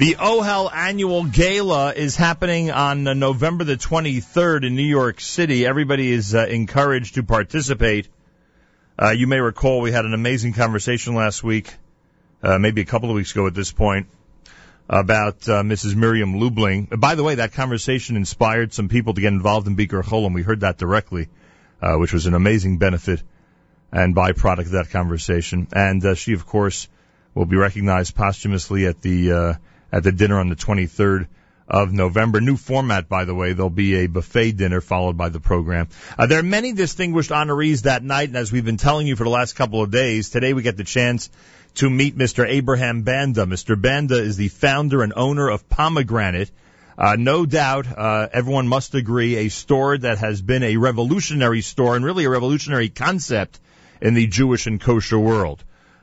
The OHEL annual gala is happening on uh, November the 23rd in New York City. Everybody is uh, encouraged to participate. Uh, you may recall we had an amazing conversation last week, uh, maybe a couple of weeks ago at this point, about uh, Mrs. Miriam Lubling. By the way, that conversation inspired some people to get involved in Bikur Cholim. We heard that directly, uh, which was an amazing benefit and byproduct of that conversation. And uh, she, of course, will be recognized posthumously at the uh, at the dinner on the 23rd of November. New format, by the way. There'll be a buffet dinner followed by the program. Uh, there are many distinguished honorees that night, and as we've been telling you for the last couple of days, today we get the chance to meet Mr. Abraham Banda. Mr. Banda is the founder and owner of Pomegranate. Uh, no doubt, uh, everyone must agree, a store that has been a revolutionary store and really a revolutionary concept in the Jewish and kosher world.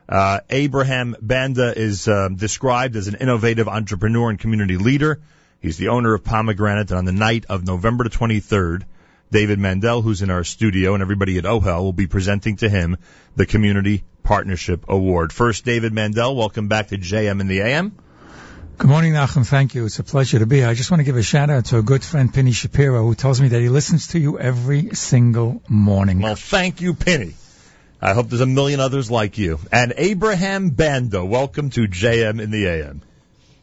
Uh, Abraham Banda is uh, described as an innovative entrepreneur and community leader. He's the owner of Pomegranate, and on the night of November the 23rd, David Mandel, who's in our studio, and everybody at OHEL will be presenting to him the Community Partnership Award. First, David Mandel, welcome back to JM in the AM. Good morning, Nachum. Thank you. It's a pleasure to be here. I just want to give a shout out to a good friend, Penny Shapiro, who tells me that he listens to you every single morning. Well, thank you, Penny. I hope there's a million others like you. And Abraham Banda, welcome to JM in the AM.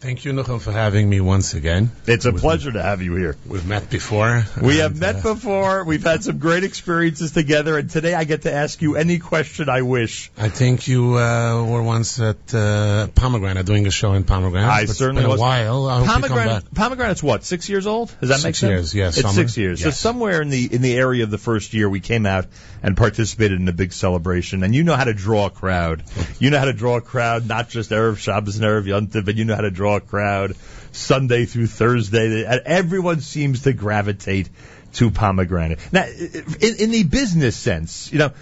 Thank you, Nachum, for having me once again. It's a pleasure to have you here. We've met before. We have met uh, before. We've had some great experiences together, and today I get to ask you any question I wish. I think you uh, were once at uh, Pomegranate doing a show in Pomegranate. I certainly it's been was. a while. I Pomegranate, Pomegranate's what? Six years old? Does that six make sense? Years, yes. It's summer. six years. Yes. So somewhere in the in the area of the first year, we came out and participated in a big celebration. And you know how to draw a crowd. You know how to draw a crowd, not just Erev Shabbos and Erev Yontif, but you know how to draw a crowd Sunday through Thursday. Everyone seems to gravitate to pomegranate. Now, in, in the business sense, you know,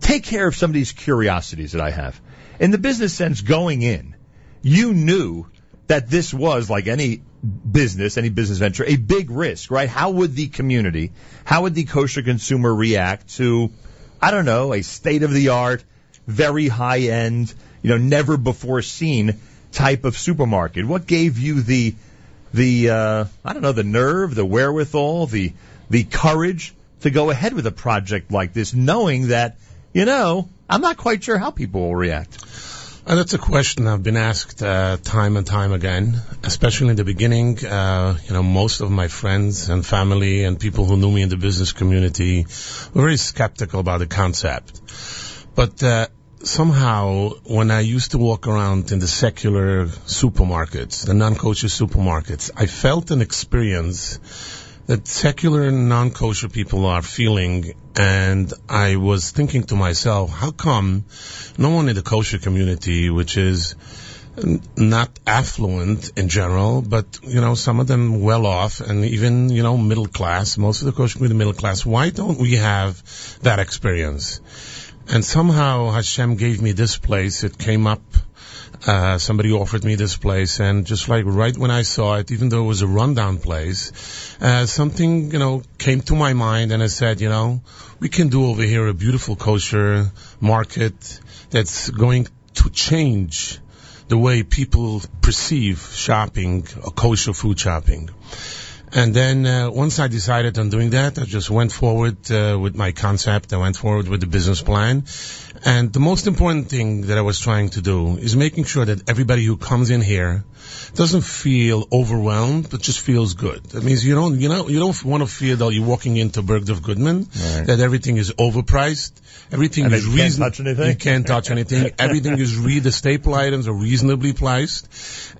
take care of some of these curiosities that I have. In the business sense, going in, you knew that this was like any business, any business venture, a big risk, right? How would the community, how would the kosher consumer react to, I don't know, a state of the art, very high end, you know, never before seen type of supermarket? What gave you the, the, uh, I don't know, the nerve, the wherewithal, the, the courage to go ahead with a project like this, knowing that, you know, I'm not quite sure how people will react. Uh, that's a question I've been asked uh, time and time again, especially in the beginning. Uh, you know, most of my friends and family and people who knew me in the business community were very skeptical about the concept. But uh, somehow, when I used to walk around in the secular supermarkets, the non-kosher supermarkets, I felt an experience that secular and non-kosher people are feeling and I was thinking to myself, how come no one in the kosher community, which is not affluent in general, but you know some of them well off and even you know middle class. Most of the kosher community middle class. Why don't we have that experience? And somehow Hashem gave me this place. It came up uh, somebody offered me this place, and just like right when I saw it, even though it was a rundown place, uh, something you know came to my mind, and I said, you know, we can do over here a beautiful kosher market that's going to change the way people perceive shopping, kosher food shopping. And then uh, once I decided on doing that, I just went forward uh, with my concept. I went forward with the business plan. And the most important thing that I was trying to do is making sure that everybody who comes in here doesn't feel overwhelmed, but just feels good. That means you don't, you know, you don't want to feel that you're walking into Bergdorf Goodman, Right. that everything is overpriced, everything And is that you can't touch anything? You can't touch anything. everything is re the staple items are reasonably priced,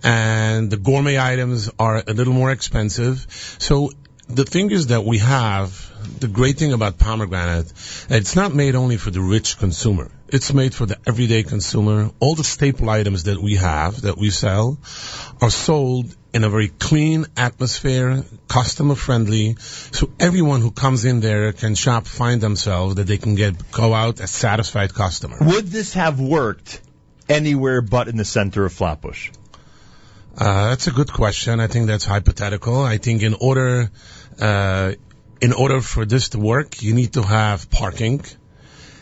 and the gourmet items are a little more expensive. So the thing is that we have the great thing about pomegranate, it's not made only for the rich consumer. It's made for the everyday consumer. All the staple items that we have, that we sell, are sold in a very clean atmosphere, customer friendly, so everyone who comes in there can shop, find themselves, that they can get, go out a satisfied customer. Would this have worked anywhere but in the center of Flatbush? Uh, that's a good question. I think that's hypothetical. I think in order, uh, in order for this to work, you need to have parking.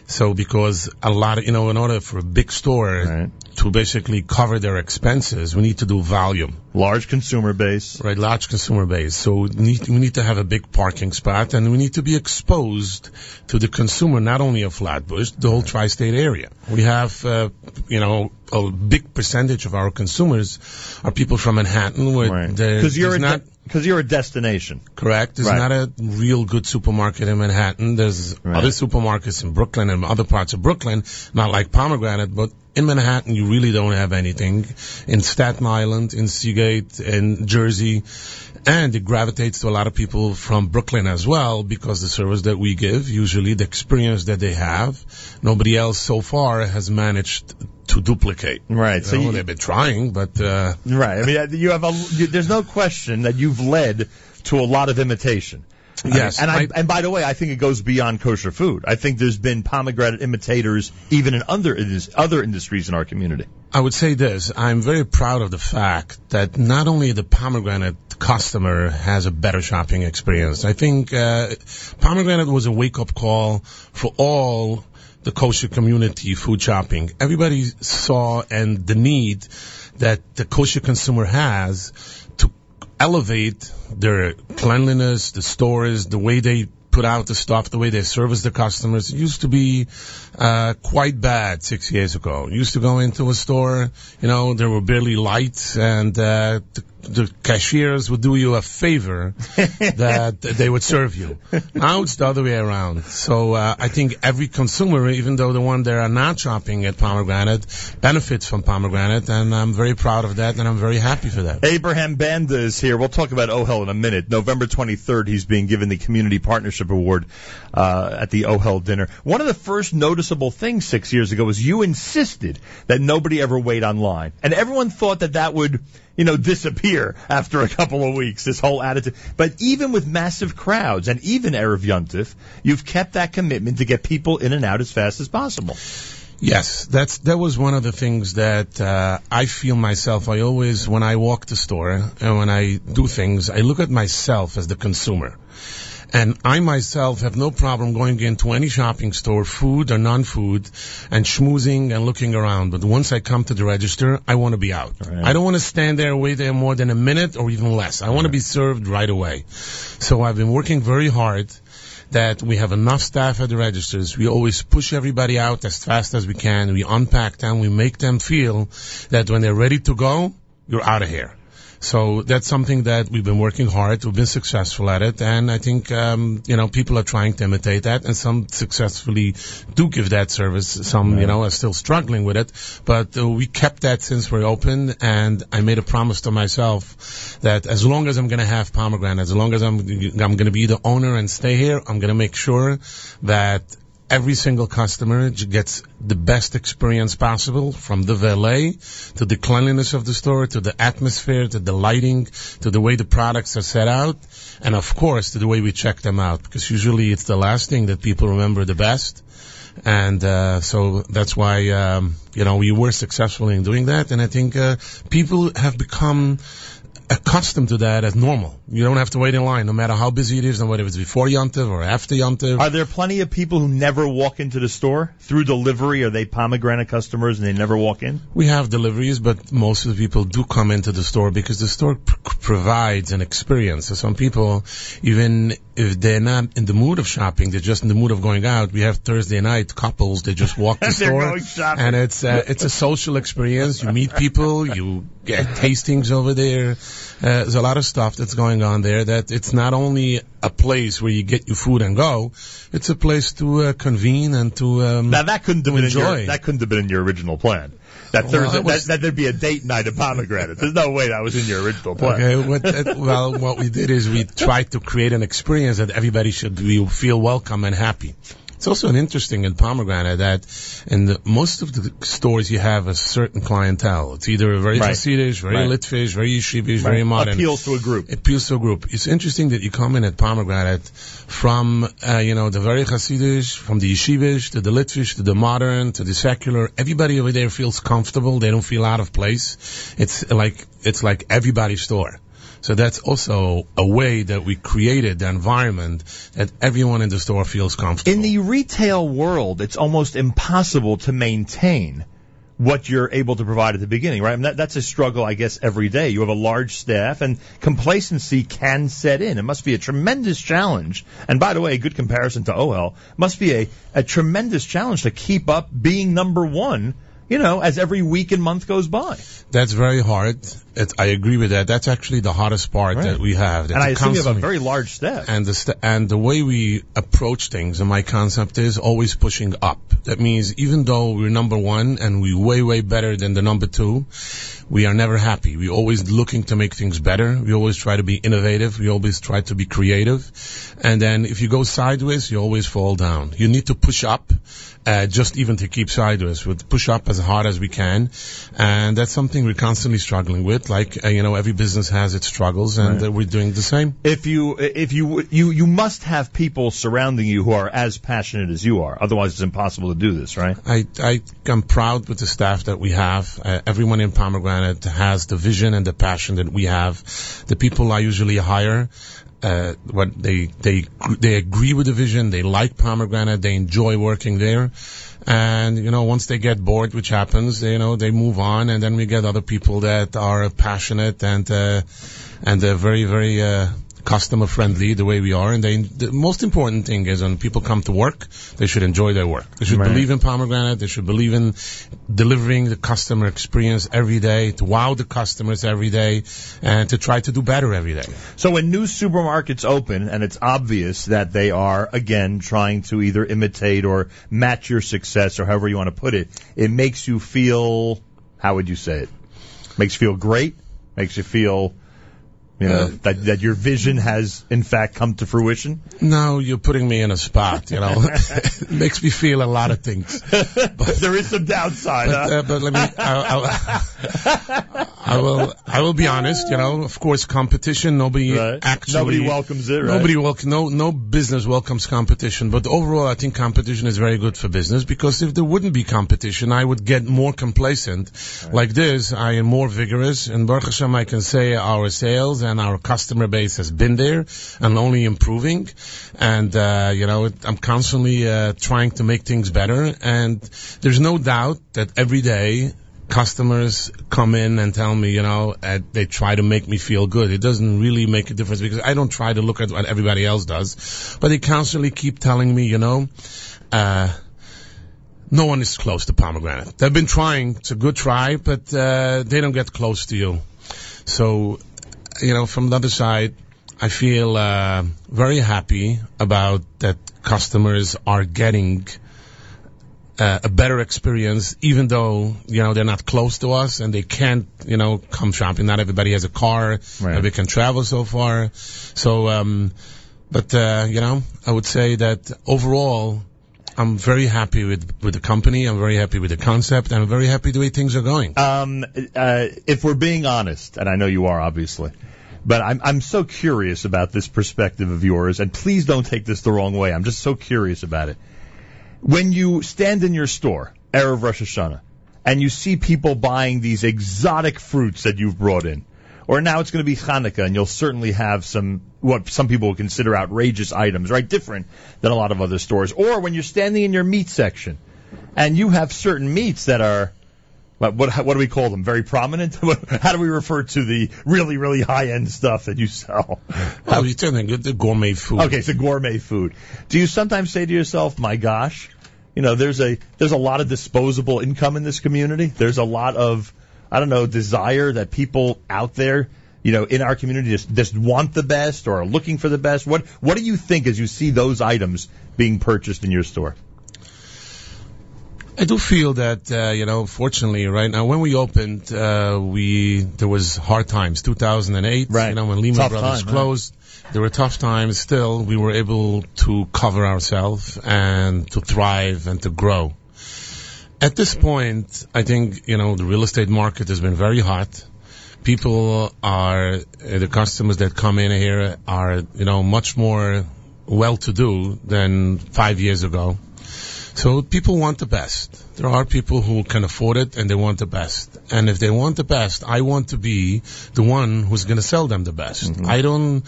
So because a lot of, you know, in order for a big store Right. to basically cover their expenses, we need to do volume. Large consumer base. Right, large consumer base. So we need, we need to have a big parking spot and we need to be exposed to the consumer, not only of Flatbush, the whole tri-state area. We have, uh, you know, a big percentage of our consumers are people from Manhattan where Right. Because you're not, because you're a destination. Correct. There's Right. not a real good supermarket in Manhattan. There's Right. other supermarkets in Brooklyn and other parts of Brooklyn, not like Pomegranate, but in Manhattan you really don't have anything. In Staten Island, in Seagate, in Jersey, and it gravitates to a lot of people from Brooklyn as well because the service that we give, usually the experience that they have, nobody else so far has managed to duplicate. Right. So you, they've been trying, but uh, right. I mean, uh, you have a. You, there's no question that you've led to a lot of imitation. I mean, Yes, and I, I- and by the way, I think it goes beyond kosher food. I think there's been pomegranate imitators even in other other industries in our community. I would say this. I'm very proud of the fact that not only the pomegranate customer has a better shopping experience. I think uh, pomegranate was a wake-up call for all the kosher community food shopping. Everybody saw and the need that the kosher consumer has to elevate their cleanliness, the stores, the way they put out the stuff, the way they service the customers. It used to be uh, quite bad six years ago. Used to go into a store, you know, there were barely lights, and uh, the, the cashiers would do you a favor that they would serve you. Now it's the other way around. So uh, I think every consumer, even though the one that are not shopping at Pomegranate, benefits from Pomegranate, and I'm very proud of that, and I'm very happy for that. Abraham Banda is here. We'll talk about OHEL in a minute. November 23rd, he's being given the Community Partnership Award uh, at the OHEL dinner. One of the first noticeable things six years ago was you insisted that nobody ever wait online, and everyone thought that that would, you know, disappear after a couple of weeks. This whole attitude, but even with massive crowds and even erev Yontif, you've kept that commitment to get people in and out as fast as possible. Yes, that's that was one of the things that uh, I feel myself. I always, when I walk the store and when I do things, I look at myself as the consumer. And I myself have no problem going into any shopping store, food or non-food, and schmoozing and looking around. But once I come to the register, I want to be out. Right. I don't want to stand there wait there more than a minute or even less. I want to be served right away. So I've been working very hard that we have enough staff at the registers. We always push everybody out as fast as we can. We unpack them. We make them feel that when they're ready to go, you're out of here. So that's something that we've been working hard. We've been successful at it, and I think um, you know people are trying to imitate that, and some successfully do give that service. Some you know are still struggling with it, but uh, we kept that since we're open, and I made a promise to myself that as long as I'm going to have pomegranate, as long as I'm I'm going to be the owner and stay here, I'm going to make sure that every single customer gets the best experience possible from the valet to the cleanliness of the store to the atmosphere to the lighting to the way the products are set out and of course to the way we check them out because usually it's the last thing that people remember the best and uh, so that's why um, you know we were successful in doing that and I think uh, people have become accustomed to that as normal. You don't have to wait in line, no matter how busy it is, no matter if it's before Yontiv or after Yontiv. Are there plenty of people who never walk into the store through delivery? Are they pomegranate customers and they never walk in? We have deliveries, but most of the people do come into the store because the store pr- provides an experience. So some people, even if they're not in the mood of shopping, they're just in the mood of going out. We have Thursday night couples. They just walk the store, and it's uh, it's a social experience. You meet people, you get tastings over there. Uh, there's a lot of stuff that's going on there. That it's not only a place where you get your food and go. It's a place to uh, convene and to um, Now that couldn't have been in your, that couldn't have been in your original plan. That Well, Thursday, was- that, that there'd be a date night at pomegranate. There's no way that was in your original plan. Okay, what, uh, well, what we did is we tried to create an experience that everybody should be, feel welcome and happy. It's also an interesting in Pomegranate that in the, most of the stores you have a certain clientele. It's either very Right. Hasidish, very Right. Litvish, very Yeshivish, very modern. Appeals to a group. appeals to a group. It's interesting that you come in at Pomegranate from, uh, you know, the very Hasidish, from the Yeshivish to the Litvish to the modern to the secular. Everybody over there feels comfortable. They don't feel out of place. It's like, it's like everybody's store. So that's also a way that we created the environment that everyone in the store feels comfortable. In the retail world, it's almost impossible to maintain what you're able to provide at the beginning, right? I mean, that, that's a struggle, I guess, every day. You have a large staff, and complacency can set in. It must be a tremendous challenge. And by the way, a good comparison to OHEL must be a, a tremendous challenge to keep up being number one you know, as every week and month goes by. That's very hard. It, I agree with that. That's actually the hardest part Right. that we have. and I assume you have a very large staff. and the st- and the way we approach things and my concept is always pushing up that means even though we're number one and we way way better than the number two we are never happy. We're always looking to make things better. We always try to be innovative. We always try to be creative. And then if you go sideways you always fall down. You need to push up uh, just even to keep sideways. We push up as hard as we can. And that's something we're constantly struggling with. Like uh, you know every business has its struggles and Right. uh, we're doing the same. If you if you you you must have people surrounding you who are as passionate as you are. Otherwise, it's impossible to do this, right? I, I am proud with the staff that we have. Uh, everyone in Pomegranate has the vision and the passion that we have. The people I usually hire, uh, what they they they agree with the vision. They like Pomegranate. They enjoy working there. And you know, once they get bored, which happens, they, you know, they move on, and then we get other people that are passionate and uh, and uh, very very uh, customer friendly the way we are. And they, the most important thing is when people come to work, they should enjoy their work. They should Right. believe in pomegranate. They should believe in delivering the customer experience every day, to wow the customers every day, and to try to do better every day. So when new supermarkets open, and it's obvious that they are again trying to either imitate or match your success, or however you want to put it, it makes you feel. How would you say it? Makes you feel great. Makes you feel. You know Uh, that that your vision has in fact come to fruition. No, you're putting me in a spot, you know. it makes me feel a lot of things. But there is some downside. But, huh? uh, but let me, I, I, I will, I will be honest. You know, of course, competition. Nobody Right. actually, Nobody welcomes it, right? Nobody welcome. No, no business welcomes competition. But overall, I think competition is very good for business because if there wouldn't be competition, I would get more complacent. Like this, I am more vigorous. And Baruch Hashem, I can say our sales and our customer base has been there and only improving. And uh, you know, I'm constantly uh, trying to make things better. And there's no doubt that every day customers come in and tell me, you know, uh, they try to make me feel good. It doesn't really make a difference because I don't try to look at what everybody else does, but they constantly keep telling me, you know, uh, no one is close to pomegranate. They've been trying. It's a good try, but uh, they don't get close to you. So, you know, from the other side, I feel uh, very happy about that customers are getting uh, a better experience, even though you know they're not close to us and they can't, you know, come shopping. Not everybody has a car, Right. everybody can travel so far. So, um, but uh, you know, I would say that overall, I'm very happy with with the company. I'm very happy with the concept. I'm very happy the way things are going. Um, uh, if we're being honest, and I know you are obviously, but I'm I'm so curious about this perspective of yours, and please don't take this the wrong way. I'm just so curious about it. When you stand in your store, erev Rosh Hashanah, and you see people buying these exotic fruits that you've brought in, or now it's going to be Hanukkah, and you'll certainly have some what some people would consider outrageous items, right? Different than a lot of other stores. Or when you're standing in your meat section, and you have certain meats that are what what, what do we call them? Very prominent. How do we refer to the really really high end stuff that you sell? How Oh, you're telling the gourmet food. Okay, so gourmet food. Do you sometimes say to yourself, "My gosh, you know, there's a there's a lot of disposable income in this community. There's a lot of I don't know desire that people out there." You know, in our community, just, just want the best or are looking for the best. What What do you think as you see those items being purchased in your store? I do feel that uh, you know, fortunately, right now when we opened, uh, we there was hard times. 2008, Right. you know, when Lehman Tough Brothers time, right. closed, there were tough times. Still, we were able to cover ourselves and to thrive and to grow. At this point, I think you know the real estate market has been very hot. People are uh, the customers that come in here are you know much more well-to-do than five years ago. So people want the best. There are people who can afford it and they want the best. And if they want the best, I want to be the one who's going to sell them the best. I don't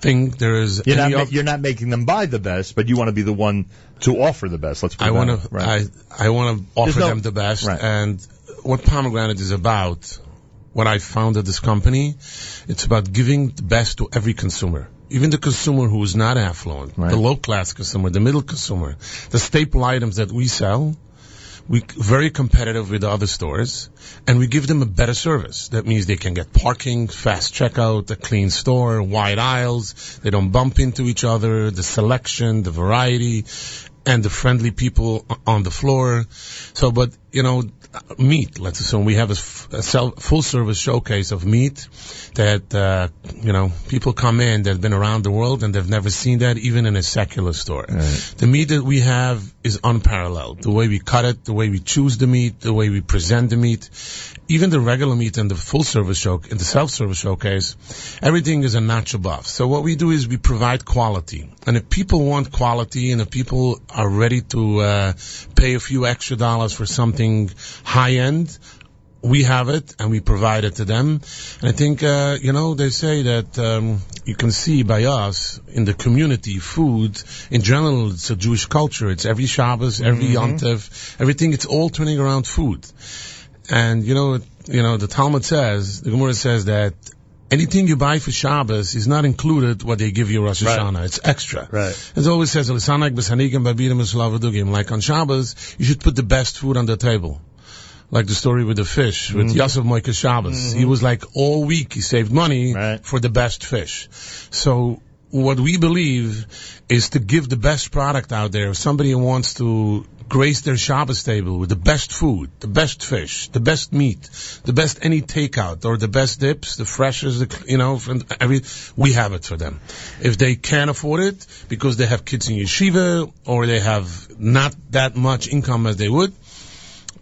think there is. You're not, ma- you're not making them buy the best, but you want to be the one to offer the best. Let's put I it want that to right? I I want to offer no- them the best right. and what pomegranate is about, what I founded this company, it's about giving the best to every consumer. Even the consumer who is not affluent, Right. the low class consumer, the middle consumer, the staple items that we sell, we very competitive with other stores, and we give them a better service. That means they can get parking, fast checkout, a clean store, wide aisles. They don't bump into each other. The selection, the variety, and the friendly people on the floor. So, but you know, meat. Let's assume we have a, f- a sel- full service showcase of meat that uh, you know people come in that've been around the world and they've never seen that even in a secular store. The meat that we have is unparalleled. The way we cut it, the way we choose the meat, the way we present the meat, even the regular meat in the full service show, in the self service showcase, everything is a notch above. So what we do is we provide quality, and if people want quality, and if people are ready to uh, pay a few extra dollars for something high end, we have it and we provide it to them. And I think, uh, you know, they say that um, you can see by us in the community, food in general, it's a Jewish culture. It's every Shabbos, every Yontif, everything. It's all turning around food. And you know, you know, the Talmud says, the Gemara says that anything you buy for Shabbos is not included what they give you Rosh Right. Hashanah. It's extra. Right. It always says, "Lisanak b'sanikim babirim eslavadugim." Like on Shabbos, you should put the best food on the table. Like the story with the fish, with mm-hmm. Yosef Mokir Shabbos. He mm-hmm. was like all week he saved money Right. for the best fish. So what we believe is to give the best product out there. If somebody wants to grace their Shabbos table with the best food, the best fish, the best meat, the best any takeout, or the best dips, the freshest, the, you know, from every, we have it for them. If they can't afford it because they have kids in yeshiva or they have not that much income as they would,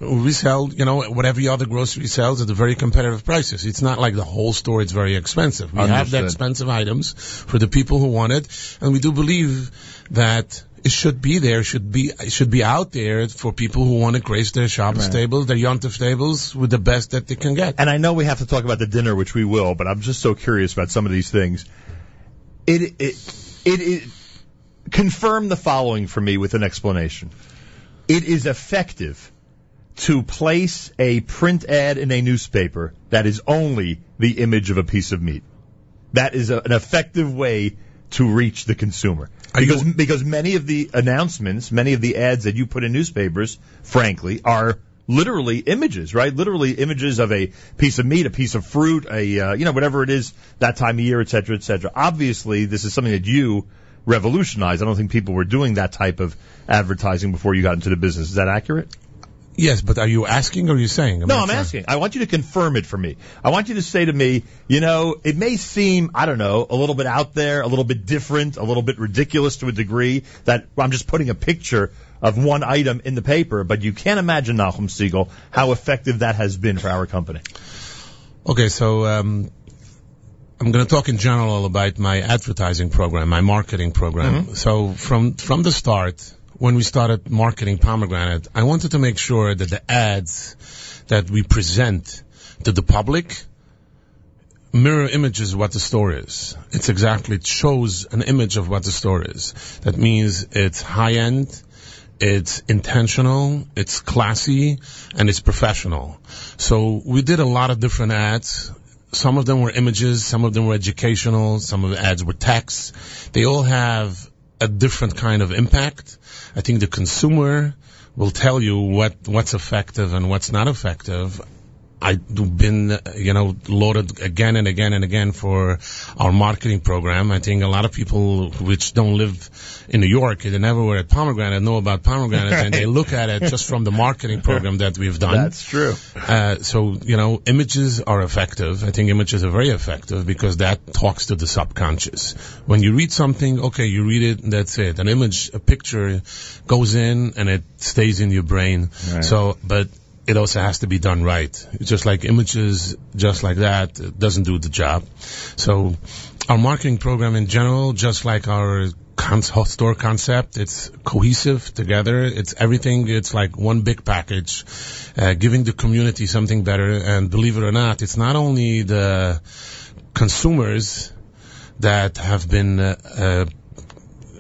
we sell, you know, what every other grocery sells at very competitive prices. It's not like the whole store is very expensive. We have the expensive items for the people who want it, and we do believe that it should be there, should be it should be out there for people who want to grace their Shabbos Right. tables, their Yontif tables with the best that they can get. And I know we have to talk about the dinner, which we will, but I'm just so curious about some of these things. It it it, it confirm the following for me with an explanation. It is effective to place a print ad in a newspaper that is only the image of a piece of meat. That is a, an effective way to reach the consumer. Are you- Because because many of the announcements, many of the ads that you put in newspapers, frankly, are literally images, right? Literally images of a piece of meat, a piece of fruit, a uh, you know whatever it is that time of year, et cetera, et cetera. Obviously, this is something that you revolutionized. I don't think people were doing that type of advertising before you got into the business. Is that accurate? Yes, but are you asking or are you saying? No, I'm sure. asking. I want you to confirm it for me. I want you to say to me, you know, it may seem, I don't know, a little bit out there, a little bit different, a little bit ridiculous to a degree that I'm just putting a picture of one item in the paper, but you can't imagine, Nachum Segal, how effective that has been for our company. Okay, so um, I'm going to talk in general about my advertising program, my marketing program. So from from the start, when we started marketing pomegranate, I wanted to make sure that the ads that we present to the public mirror images what the store is. It's exactly it shows an image of what the store is. That means it's high end. It's intentional, it's classy, and it's professional. So we did a lot of different ads. Some of them were images, some of them were educational, some of the ads were text. They all have a different kind of impact. I think the consumer will tell you what, what's effective and what's not effective. I've been, you know, loaded again and again and again for our marketing program. I think a lot of people which don't live in New York, they never were at Pomegranate, know about Pomegranate, and they look at it just from the marketing program that we've done. That's true. Uh, so, you know, images are effective. I think images are very effective because that talks to the subconscious. When you read something, okay, you read it and that's it. An image, a picture goes in and it stays in your brain. Right. So, but it also has to be done right. Just like images, just like that, it doesn't do the job. So our marketing program in general, just like our store concept, it's cohesive together. It's everything. It's like one big package, uh, giving the community something better. And believe it or not, it's not only the consumers that have been uh, uh,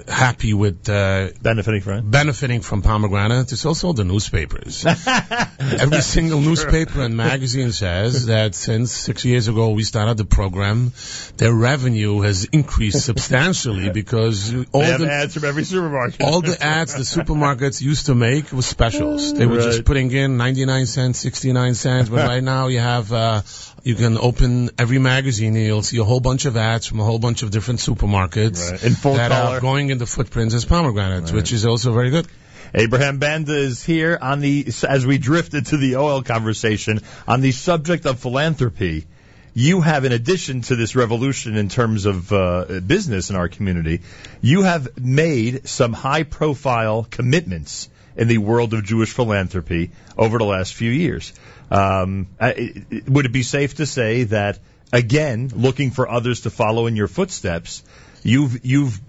happy with uh, benefiting from benefiting from pomegranate. It's also the newspapers. Every single newspaper and magazine says that since six years ago we started the program, their revenue has increased substantially because all they have the ads from every supermarket. all the ads the supermarkets used to make was specials. They were Right. just putting in 99 cents, 69 cents, but right now you have, uh, you can open every magazine and you'll see a whole bunch of ads from a whole bunch of different supermarkets Right. That color. are going in the footprints as pomegranates, which is also very good. Abraham Banda is here on the as we drifted to the OHEL conversation on the subject of philanthropy. You have, in addition to this revolution in terms of uh, business in our community, you have made some high-profile commitments in the world of Jewish philanthropy over the last few years. Um, would it be safe to say that, again, looking for others to follow in your footsteps, you've you've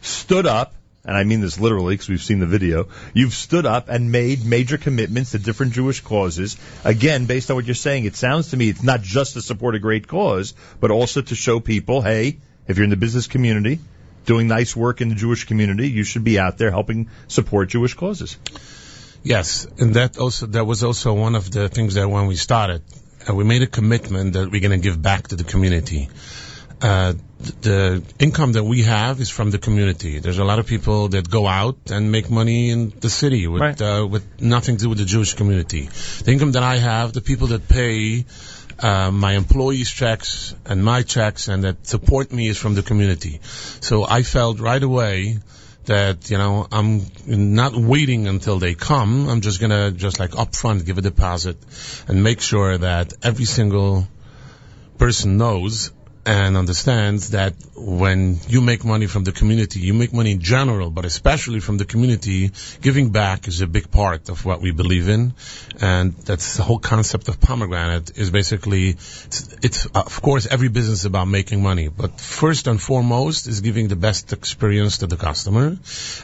stood up, and I mean this literally because we've seen the video, you've stood up and made major commitments to different Jewish causes. Again, based on what you're saying, it sounds to me it's not just to support a great cause, but also to show people, hey, if you're in the business community, doing nice work in the Jewish community, you should be out there helping support Jewish causes. Yes, and that also that was also one of the things that when we started, uh, we made a commitment that we're going to give back to the community. Uh, the income that we have is from the community. There's a lot of people that go out and make money in the city with Right. uh, with nothing to do with the Jewish community. The income that I have, the people that pay uh, my employees' checks and my checks and that support me is from the community. So I felt right away that you know I'm not waiting until they come. I'm just gonna just like upfront give a deposit and make sure that every single person knows and understands that when you make money from the community, you make money in general, but especially from the community, giving back is a big part of what we believe in. And that's the whole concept of pomegranate is basically, it's, it's of course every business is about making money, but first and foremost is giving the best experience to the customer.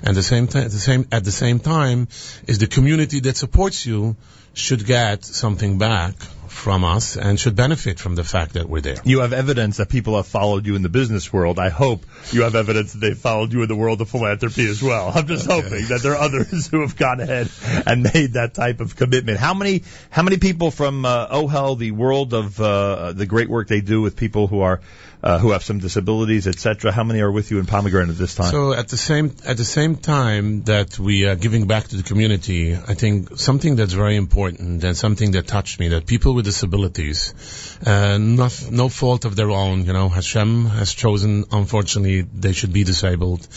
And the same time, the same, at the same time is the community that supports you should get something back from us and should benefit from the fact that we're there. You have evidence that people have followed you in the business world. I hope you have evidence that they've followed you in the world of philanthropy as well. I'm just hoping that there are others who have gone ahead and made that type of commitment. How many how many people from uh, OHEL, the world of uh, the great work they do with people who are uh, who have some disabilities, etc. How many are with you in Pomegranate at this time? So at the same at the same time that we are giving back to the community, I think something that's very important and something that touched me that people with disabilities, uh, no, no fault of their own, you know, Hashem has chosen. Unfortunately, they should be disabled.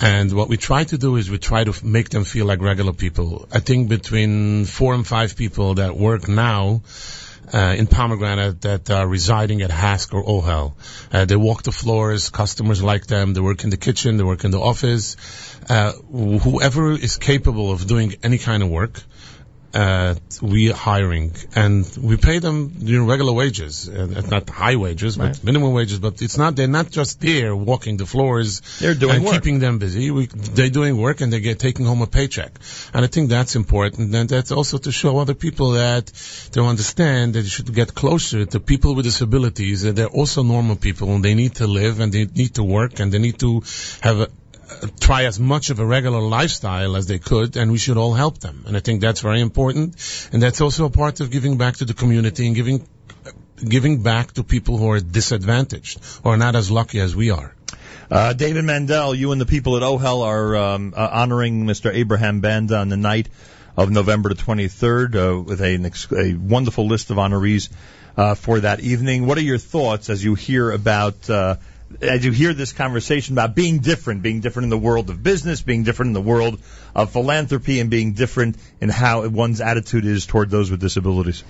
And what we try to do is we try to make them feel like regular people. I think between four and five people that work now uh, in Pomegranate that are residing at HASC or Ohel. Uh, they walk the floors, customers like them, they work in the kitchen, they work in the office. Uh, whoever is capable of doing any kind of work, uh, we are hiring and we pay them you know, regular wages, uh, not high wages, but minimum wages. But it's not they're not just there walking the floors. They're doing and work. keeping them busy. We, they're doing work and they get taking home a paycheck. And I think that's important. And that's also to show other people that they understand that you should get closer to people with disabilities. That they're also normal people and they need to live and they need to work and they need to have a, try as much of a regular lifestyle as they could, and we should all help them. And I think that's very important, and that's also a part of giving back to the community and giving giving back to people who are disadvantaged or not as lucky as we are. Uh, David Mandel, you and the people at OHEL are um, uh, honoring Mr. Abraham Banda on the night of November the 23rd uh, with a, a wonderful list of honorees uh, for that evening. What are your thoughts as you hear about uh, as you hear this conversation about being different, being different in the world of business, being different in the world of philanthropy, and being different in how one's attitude is toward those with disabilities?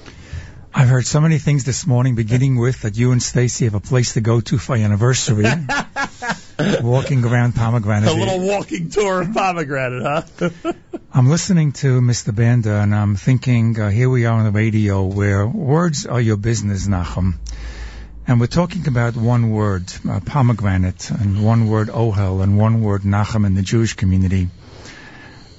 I've heard so many things this morning, beginning with that you and Stacy have a place to go to for your anniversary. walking around pomegranate. A little walking tour of pomegranate, huh? I'm listening to Mr. Banda and I'm thinking, uh, here we are on the radio where words are your business, Nachum. And we're talking about one word, uh, pomegranate, and one word ohel, and one word Nachum in the Jewish community.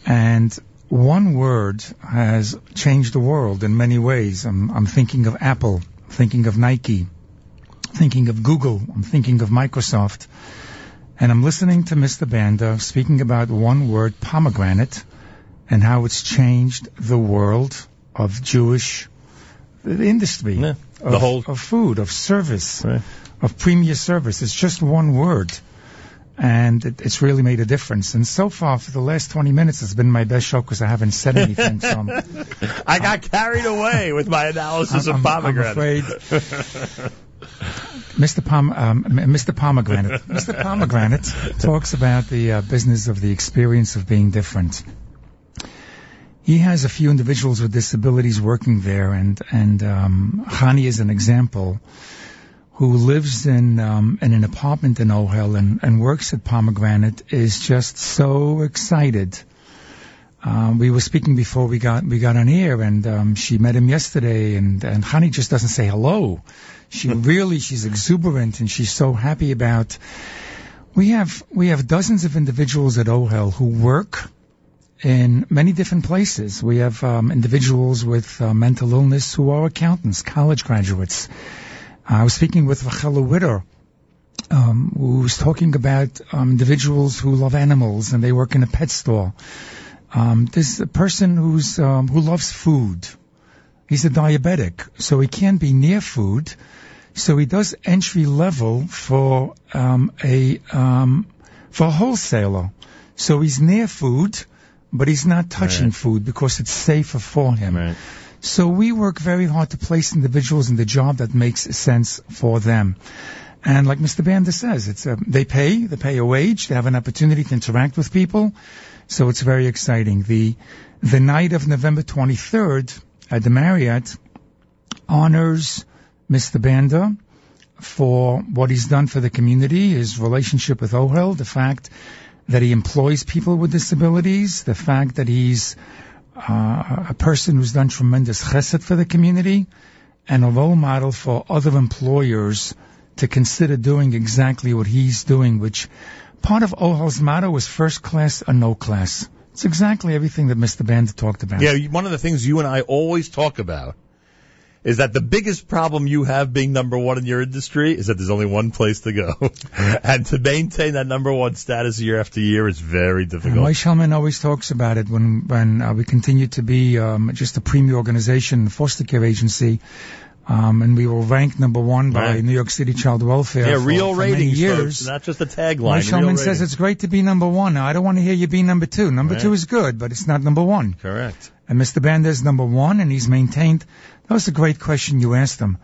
And one word has changed the world in many ways. I'm, I'm thinking of Apple, thinking of Nike, thinking of Google, I'm thinking of Microsoft. And I'm listening to Mr. Banda speaking about one word, pomegranate, and how it's changed the world of Jewish industry, Yeah, of, the whole- of food, of service, Right. of premier service. It's just one word. And it, it's really made a difference. And so far, for the last 20 minutes, it's been my best show because I haven't said anything. So I'm, I got carried away with my analysis I'm, of I'm pomegranate. afraid. Mr. Pom, um, Mr. Pomegranate. Mr. Pomegranate talks about the uh, business of the experience of being different. He has a few individuals with disabilities working there, and and um, Hani is an example who lives in um, in an apartment in Ohel and, and works at Pomegranate is just so excited. Um, we were speaking before we got we got on air, and um, she met him yesterday, and and Hani just doesn't say hello. She really she's exuberant, and she's so happy about. We have we have dozens of individuals at OHEL who work in many different places. We have um, individuals with uh, mental illness who are accountants, college graduates. I was speaking with Rachel Witter, um, who was talking about um, individuals who love animals and they work in a pet store. Um, there's a person who's um, who loves food. He's a diabetic, so he can't be near food. So he does entry level for um, a um, for a wholesaler. So he's near food, but he's not touching Right. food because it's safer for him. Right. So we work very hard to place individuals in the job that makes sense for them. And like Mr. Banda says, it's a, they pay, they pay a wage, they have an opportunity to interact with people. So it's very exciting. The, the night of November 23rd at the Marriott honors Mr. Banda for what he's done for the community, his relationship with OHEL, the fact that he employs people with disabilities, the fact that he's uh, a person who's done tremendous chesed for the community, and a role model for other employers to consider doing exactly what he's doing, which part of OHEL's motto is first class or no class. It's exactly everything that Mr. Banda talked about. Yeah, one of the things you and I always talk about is that the biggest problem you have being number one in your industry is that there's only one place to go. and to maintain that number one status year after year is very difficult. Mike Hellman always talks about it when when uh, we continue to be um, just a premier organization, foster care agency, um, and we were ranked number one by Right. New York City Child Welfare. yeah, for, real for ratings, years. folks, not just a tagline. Mike says it's great to be number one. Now, I don't want to hear you be number two. Number Right. two is good, but it's not number one. correct. And Mr. Banda is number one, and he's maintained. That was a great question you asked him.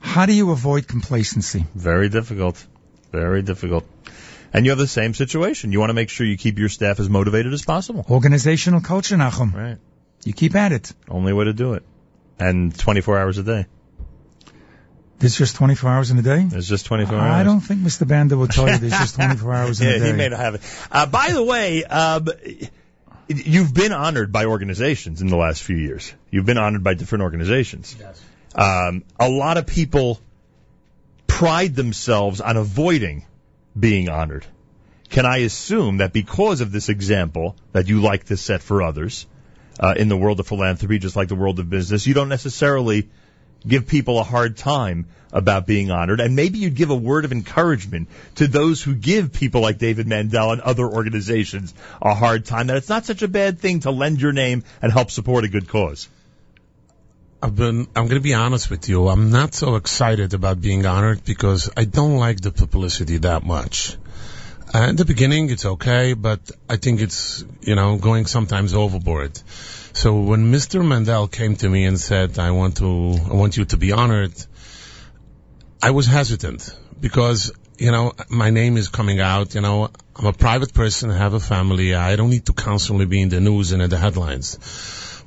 How do you avoid complacency? Very difficult. Very difficult. And you have the same situation. You want to make sure you keep your staff as motivated as possible. Organizational culture, Nachum. Right. You keep at it. Only way to do it. And 24 hours a day. There's just 24 hours in a day. It's just 24 hours. I don't think Mr. Banda will tell you there's just 24 hours in yeah, a day. he may not have it. Uh, by the way, um, you've been honored by organizations in the last few years. You've been honored by different organizations. Yes. Um, a lot of people pride themselves on avoiding being honored. Can I assume that because of this example that you like to set for others uh, in the world of philanthropy, just like the world of business, you don't necessarily give people a hard time about being honored, and maybe you'd give a word of encouragement to those who give people like David Mandel and other organizations a hard time, that it's not such a bad thing to lend your name and help support a good cause. I've been, I'm going to be honest with you. I'm not so excited about being honored because I don't like the publicity that much. Uh, in the beginning, it's okay, but I think it's, you know, going sometimes overboard. So when Mr. Mandel came to me and said, I want to, I want you to be honored, I was hesitant because, you know, my name is coming out, you know, I'm a private person, I have a family, I don't need to constantly be in the news and in the headlines.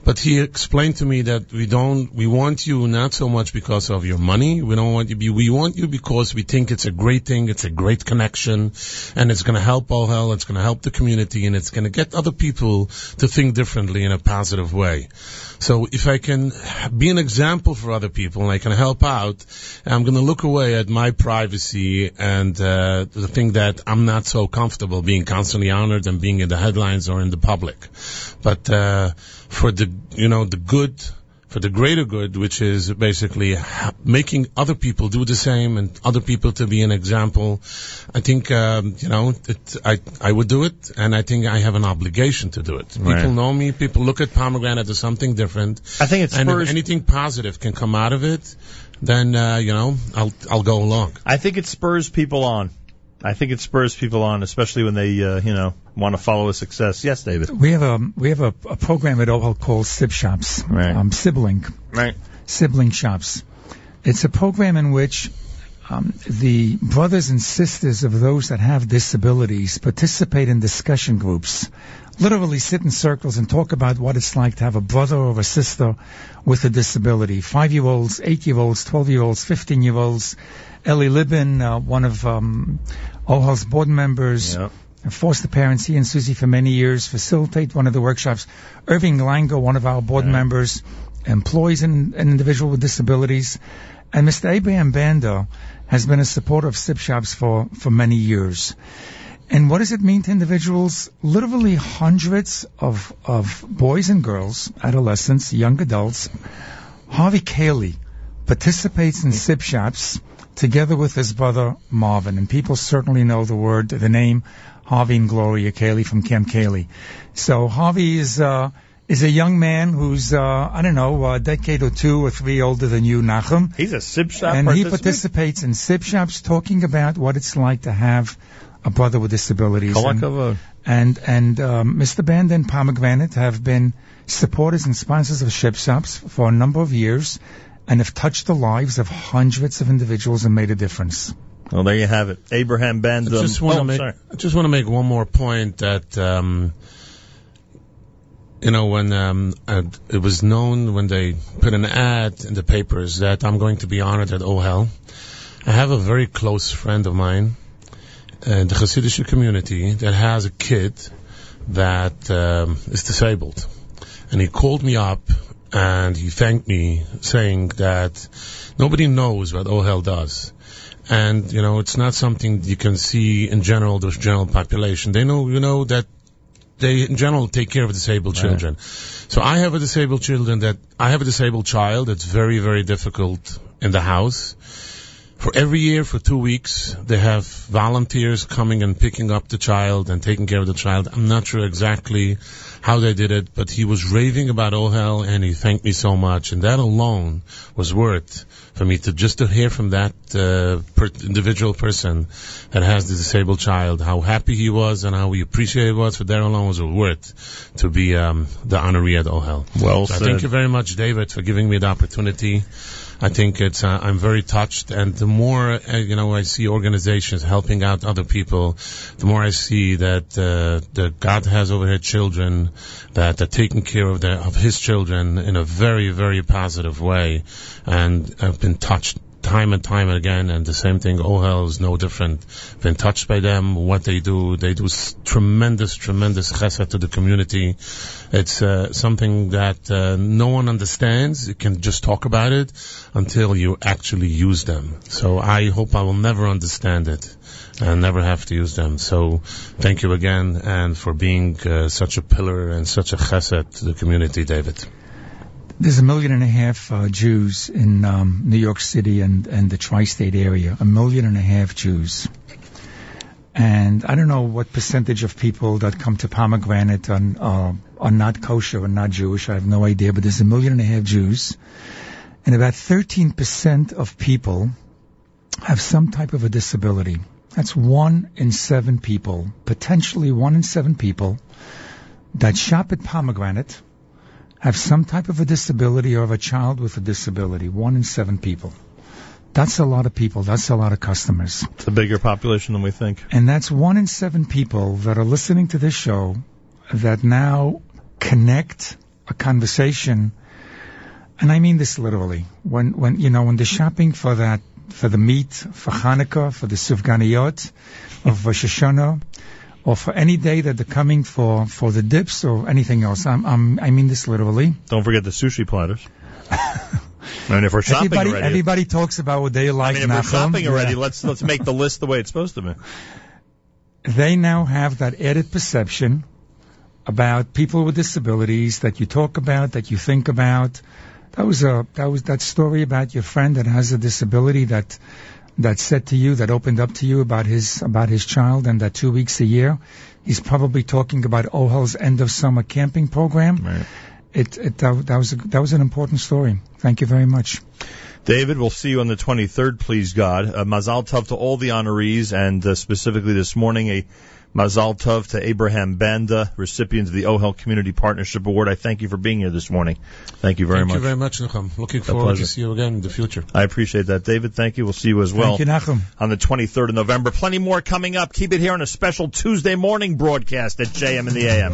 But he explained to me that we don't, we want you not so much because of your money. We don't want you, be, we want you because we think it's a great thing, it's a great connection, and it's going to help OHEL, it's going to help the community, and it's going to get other people to think differently in a positive way. So if I can be an example for other people and I can help out, I'm going to look away at my privacy and uh, the thing that I'm not so comfortable being constantly honored and being in the headlines or in the public. But uh, for the you know the good for the greater good, which is basically making other people do the same and other people to be an example. I think, um, you know, it, I, I would do it and I think I have an obligation to do it. Right. People know me. People look at pomegranate as something different. I think it's And spurs. if anything positive can come out of it, then, uh, you know, I'll, I'll go along. I think it spurs people on. I think it spurs people on, especially when they, uh, you know, want to follow a success. Yes, David. We have a we have a, a program at OHEL called SIB Shops, Right. um, sibling Right. sibling shops. It's a program in which um, the brothers and sisters of those that have disabilities participate in discussion groups. Literally sit in circles and talk about what it's like to have a brother or a sister with a disability. Five-year-olds, eight-year-olds, twelve-year-olds, fifteen-year-olds. Ellie Libin, uh, one of um, OHEL's board members, Yep. and foster parents, he and Susie for many years, facilitate one of the workshops. Irving Langer, one of our board Yeah. members, employs an, an individual with disabilities. And Mr. Abraham Banda has been a supporter of Sibshops for, for many years. And what does it mean to individuals? Literally hundreds of, of boys and girls, adolescents, young adults. Harvey Kaylie participates in Sibshops together with his brother Marvin. And people certainly know the word, the name Harvey and Gloria Kaylie from Camp Kaylie. So Harvey is, uh, is a young man who's, uh, I don't know, a decade or two or three older than you, Nachum. He's a Sibshop And he participates in Sibshops talking about what it's like to have a brother with disabilities. Kol And- and and um, Mr. Band and Pomegranate have been supporters and sponsors of Sibshops for a number of years and have touched the lives of hundreds of individuals and made a difference. Well, there you have it. Abraham Band. I just want to oh, make sorry. I just want to make one more point that um, you know when um, uh, it was known when they put an ad in the papers that I'm going to be honored at OHEL. I have a very close friend of mine in the Hasidic community that has a kid that um, is disabled, and he called me up and he thanked me saying that nobody knows what OHEL does. And you know it's not something you can see in general the general population. They know you know that they in general take care of disabled Right. children. So i have a disabled children that i have a disabled child that's very very difficult in the house for every year for two weeks they have volunteers coming and picking up the child and taking care of the child i'm not sure exactly how they did it but he was raving about ohel and he thanked me so much and that alone was worth for me to just to hear from that uh, per- individual person that has the disabled child how happy he was and how he appreciated it was for that alone was worth to be um, the honoree at ohel Well so said. thank you very much, David, for giving me the opportunity. I think it's uh, I'm very touched, and the more uh, you know, I see organizations helping out other people, the more I see that uh, that God has over here children that are taking care of their of His children in a very very positive way, and I've been touched time and time again, and the same thing. Ohel is no different. Been touched by them, what they do. They do tremendous, tremendous chesed to the community. It's uh, something that uh, no one understands. You can just talk about it until you actually use them. So I hope I will never understand it and never have to use them. So thank you again, and for being uh, such a pillar and such a chesed to the community, David. There's a million and a half uh, Jews in um, New York City and, and the tri-state area. A million and a half Jews. And I don't know what percentage of people that come to Pomegranate are, uh, are not kosher or not Jewish. I have no idea, but there's a million and a half Jews. And about 13% of people have some type of a disability. That's one in seven people, potentially one in seven people that shop at Pomegranate have some type of a disability or have a child with a disability. One in seven people. That's a lot of people. That's a lot of customers. It's a bigger population than we think. And that's one in seven people that are listening to this show that now connect a conversation. And I mean this literally. When, when, you know, when they're shopping for that, for the meat, for Hanukkah, for the Sufganiyot, for Shoshana, or for any day that they're coming for, for the dips or anything else. I'm, I'm, I mean this literally. Don't forget the sushi platters. I mean, if we're shopping Everybody, already, everybody talks about what they I like. mean, if we're shopping already, Yeah. let's let's make the list the way it's supposed to be. they now have that added perception about people with disabilities that you talk about, that you think about, that was a that was that story about your friend that has a disability that that said to you that opened up to you about his about his child and that two weeks a year he's probably talking about Ohel's end of summer camping program. Right. It, it that, that was a, that was an important story. Thank you very much. David, we'll see you on the 23rd, please God. Uh, Mazal Tov to all the honorees, and uh, specifically this morning, a Mazal Tov to Abraham Banda, recipient of the OHEL Community Partnership Award. I thank you for being here this morning. Thank you very Thank much. Thank you very much, Nachum. Looking forward pleasure. to see you again in the future. I appreciate that, David. Thank you. We'll see you as well Thank you, Nachum. on the 23rd of November. Plenty more coming up. Keep it here on a special Tuesday morning broadcast at JM in the AM.